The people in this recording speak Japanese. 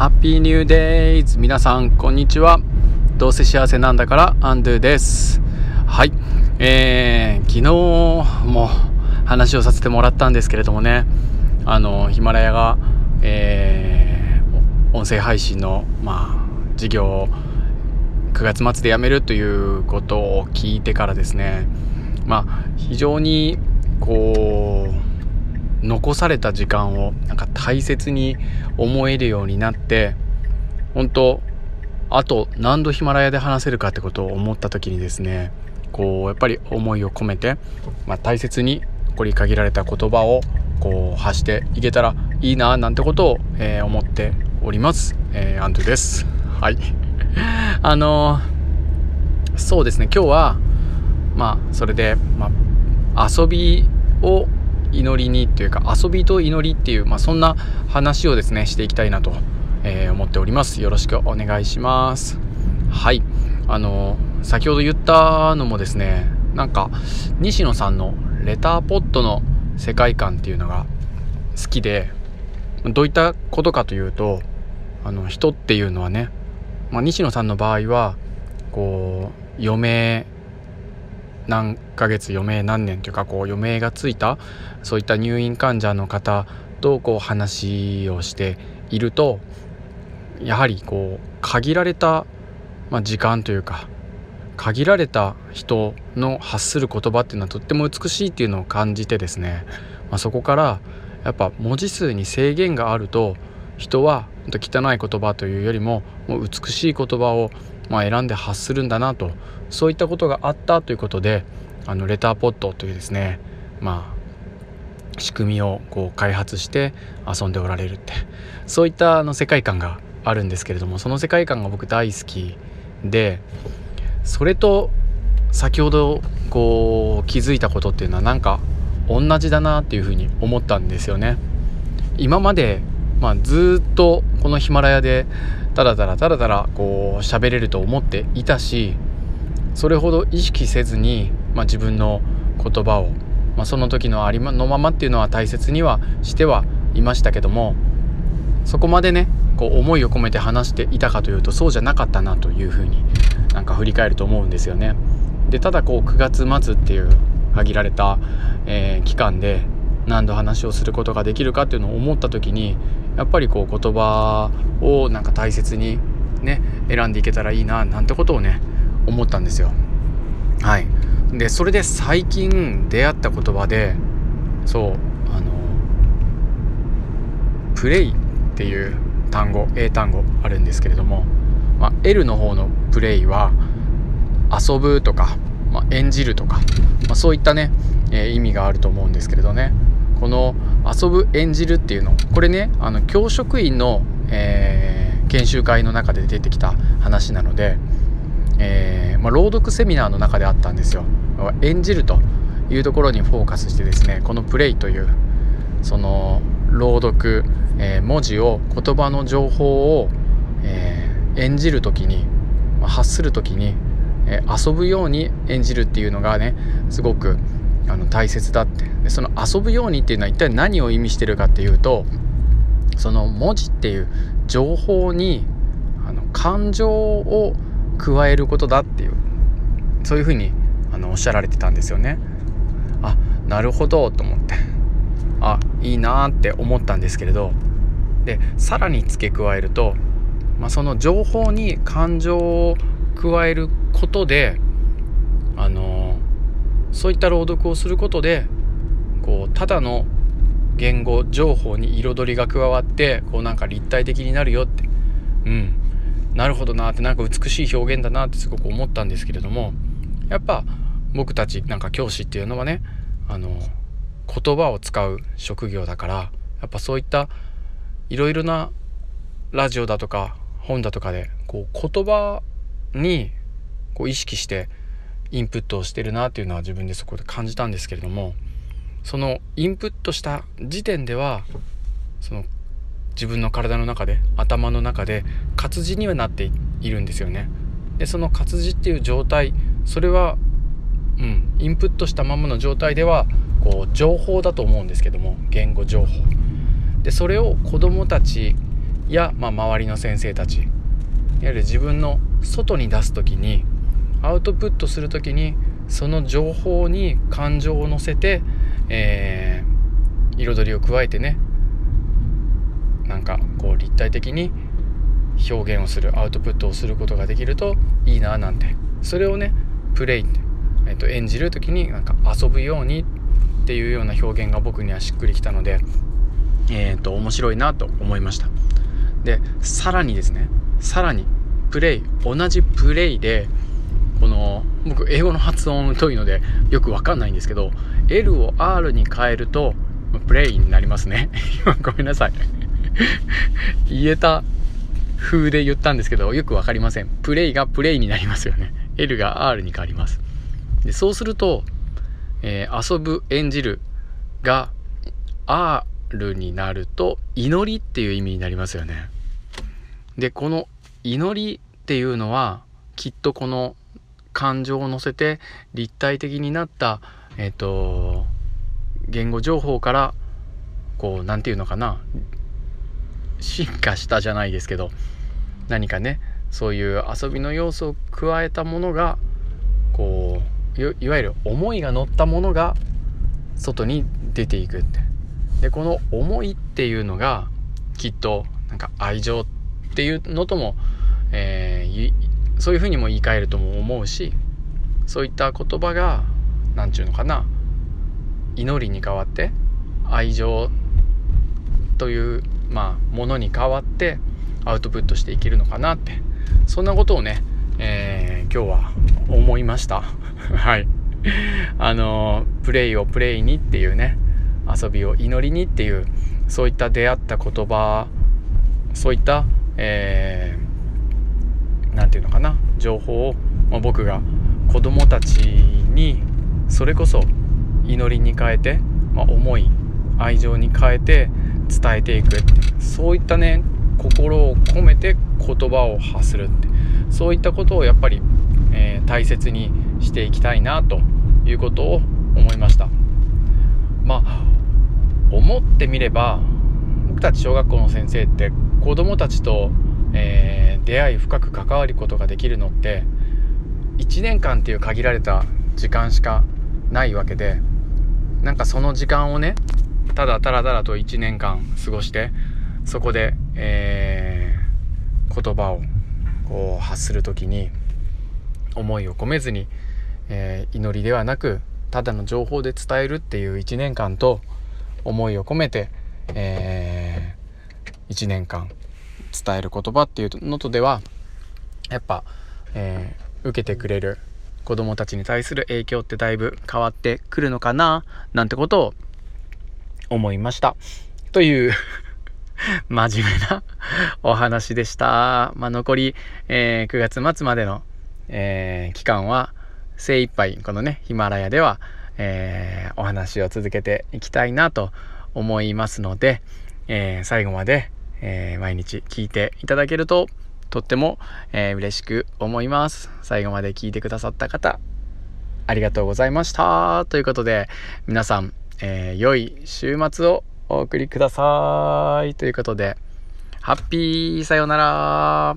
ハッピーニューデイズ皆さんこんにちは。どうせ幸せなんだからアンドゥです。はい。えー、昨日も話をさせてもらったんですけれどもね。あのヒマラヤが、えー、音声配信のまあ事業を9月末で辞めるということを聞いてからですね。まあ非常にこう残された時間をなんか大切に思えるようになって本当あと何度ヒマラヤで話せるかってことを思った時にですねこうやっぱり思いを込めて、まあ、大切に残り限られた言葉をこう発していけたらいいななんてことを、えー、思っております、えー、アンドゥです。はい。あのー、そうですね。今日はまあそれで、まあ、遊びを祈りにっていうか遊びと祈りっていう、まあ、そんな話をですねしていきたいなと、えー、思っております。よろしくお願いします。はい。あの先ほど言ったのもですねなんか西野さんのレターポットの世界観っていうのが好きでどういったことかというとあの人っていうのはね、まあ、西野さんの場合はこう余命何ヶ月余命何年というかこう余命がついたそういった入院患者の方とこう話をしているとやはりこう限られた、まあ、時間というか限られた人の発する言葉っていうのはとっても美しいっていうのを感じてですね、まあ、そこからやっぱ文字数に制限があると人は汚い言葉というよりももう美しい言葉をま選んで発するんだなとそういったことがあったということであのレターポットというですねまあ仕組みをこう開発して遊んでおられるってそういったあの世界観があるんですけれどもその世界観が僕大好きでそれと先ほどこう気づいたことっていうのはなんか同じだなっていうふうに思ったんですよね。今まで、まあ、ずっとこのヒマラヤでただただただただこう喋れると思っていたしそれほど意識せずに、まあ、自分の言葉を、まあ、その時のありのままっていうのは大切にはしてはいましたけどもそこまでねこう思いを込めて話していたかというとそうじゃなかったなというふうになんか振り返ると思うんですよね。でただこう9月末っていう限られた、えー、期間で何度話をすることができるかっていうのを思った時にやっぱりこう言葉をなんか大切にね選んでいけたらいいななんてことをね思ったんですよ。はい、でそれで最近出会った言葉でそうあのプレイっていう単語英単語あるんですけれども、まあ、L の方のプレイは遊ぶとか、まあ、演じるとか、まあ、そういったね、えー、意味があると思うんですけれどねこの遊ぶ演じるっていうのこれねあの教職員の、えー、研修会の中で出てきた話なのでえー、まあ、朗読セミナーの中であったんですよ。演じるというところにフォーカスしてですねこのプレイというその朗読、えー、文字を言葉の情報を、えー、演じる時に、ま、発する時に、え遊ぶように演じるっていうのがねすごくあの大切だって。でその遊ぶようにっていうのは一体何を意味してるかっていうとその文字っていう情報にあの感情を加えることだっていうそういうふうにあのおっしゃられてたんですよね。あなるほどと思って。あいいなって思ったんですけれど。でさらに付け加えると、まあ、その情報に感情を加えることであのそういった朗読をすることでこうただの言語情報に彩りが加わってこうなんか立体的になるよって。うん。なるほどなってなんか美しい表現だなってすごく思ったんですけれどもやっぱ僕たちなんか教師っていうのはねあの言葉を使う職業だからやっぱそういったいろいろなラジオだとか本だとかでこう言葉にこう意識してインプットをしてるなっていうのは自分でそこで感じたんですけれどもそのインプットした時点ではその自分の体の中で頭の中で活字にはなっているんですよね。でその活字っていう状態それは、うん、インプットしたままの状態ではこう情報だと思うんですけども言語情報。でそれを子どもたちや、まあ、周りの先生たちいわゆる自分の外に出す時にアウトプットする時にその情報に感情を乗せて、えー、彩りを加えてね体的に表現をするアウトプットをすることができるといいななんて。それをねプレイって、えー、と演じる時になんか遊ぶようにっていうような表現が僕にはしっくりきたので、えー、と面白いなと思いました。でさらにですねさらにプレイ同じプレイでこの僕英語の発音遠いのでよくわかんないんですけど L を R に変えるとプレイになりますね。ごめんなさい。言えた風で言ったんですけどよく分かりません。プレイがプレイになりますよね。L が R に変わります。でそうすると、えー、遊ぶ演じるが R になると祈りっていう意味になりますよね。でこの祈りっていうのはきっとこの感情を乗せて立体的になったえっ、ー、と言語情報からこう何て言うのかな進化したじゃないですけど何かねそういう遊びの要素を加えたものがこういわゆる思いが乗ったものが外に出ていくって。でこの思いっていうのがきっとなんか愛情っていうのとも、えー、そういうふうにも言い換えるとも思うしそういった言葉が何ちゅうのかな祈りに代わって愛情というまあ、ものに変わってアウトプットしていけるのかなって。そんなことをね、えー、今日は思いました。はい。あのプレイをプレイにっていうね遊びを祈りにっていうそういった出会った言葉そういったえー、て言うのかな情報を、まあ、僕が子供たちにそれこそ祈りに変えて、まあ、思い愛情に変えて伝えていくてそういったね心を込めて言葉を発するってそういったことをやっぱり、えー、大切にしていきたいなということを思いました。まあ思ってみれば僕たち小学校の先生って子どもたちと、えー、出会い深く関わることができるのって1年間っていう限られた時間しかないわけでなんかその時間をねただただただと1年間過ごしてそこで、えー、言葉をこう発する時に思いを込めずに、えー、祈りではなくただの情報で伝えるっていう1年間と思いを込めて、えー、1年間伝える言葉っていうのとではやっぱ、えー、受けてくれる子供たちに対する影響ってだいぶ変わってくるのかななんてことを思いました。という 真面目なお話でした。まあ、残り、えー、9月末までの、えー、期間は精一杯このねヒマラヤでは、えー、お話を続けていきたいなと思いますので、え最後まで、え毎日聞いていただけるととっても、えー、嬉しく思います。最後まで聞いてくださった方ありがとうございました。ということで皆さんえー、良い週末をお送りください。ということで、ハッピーさようなら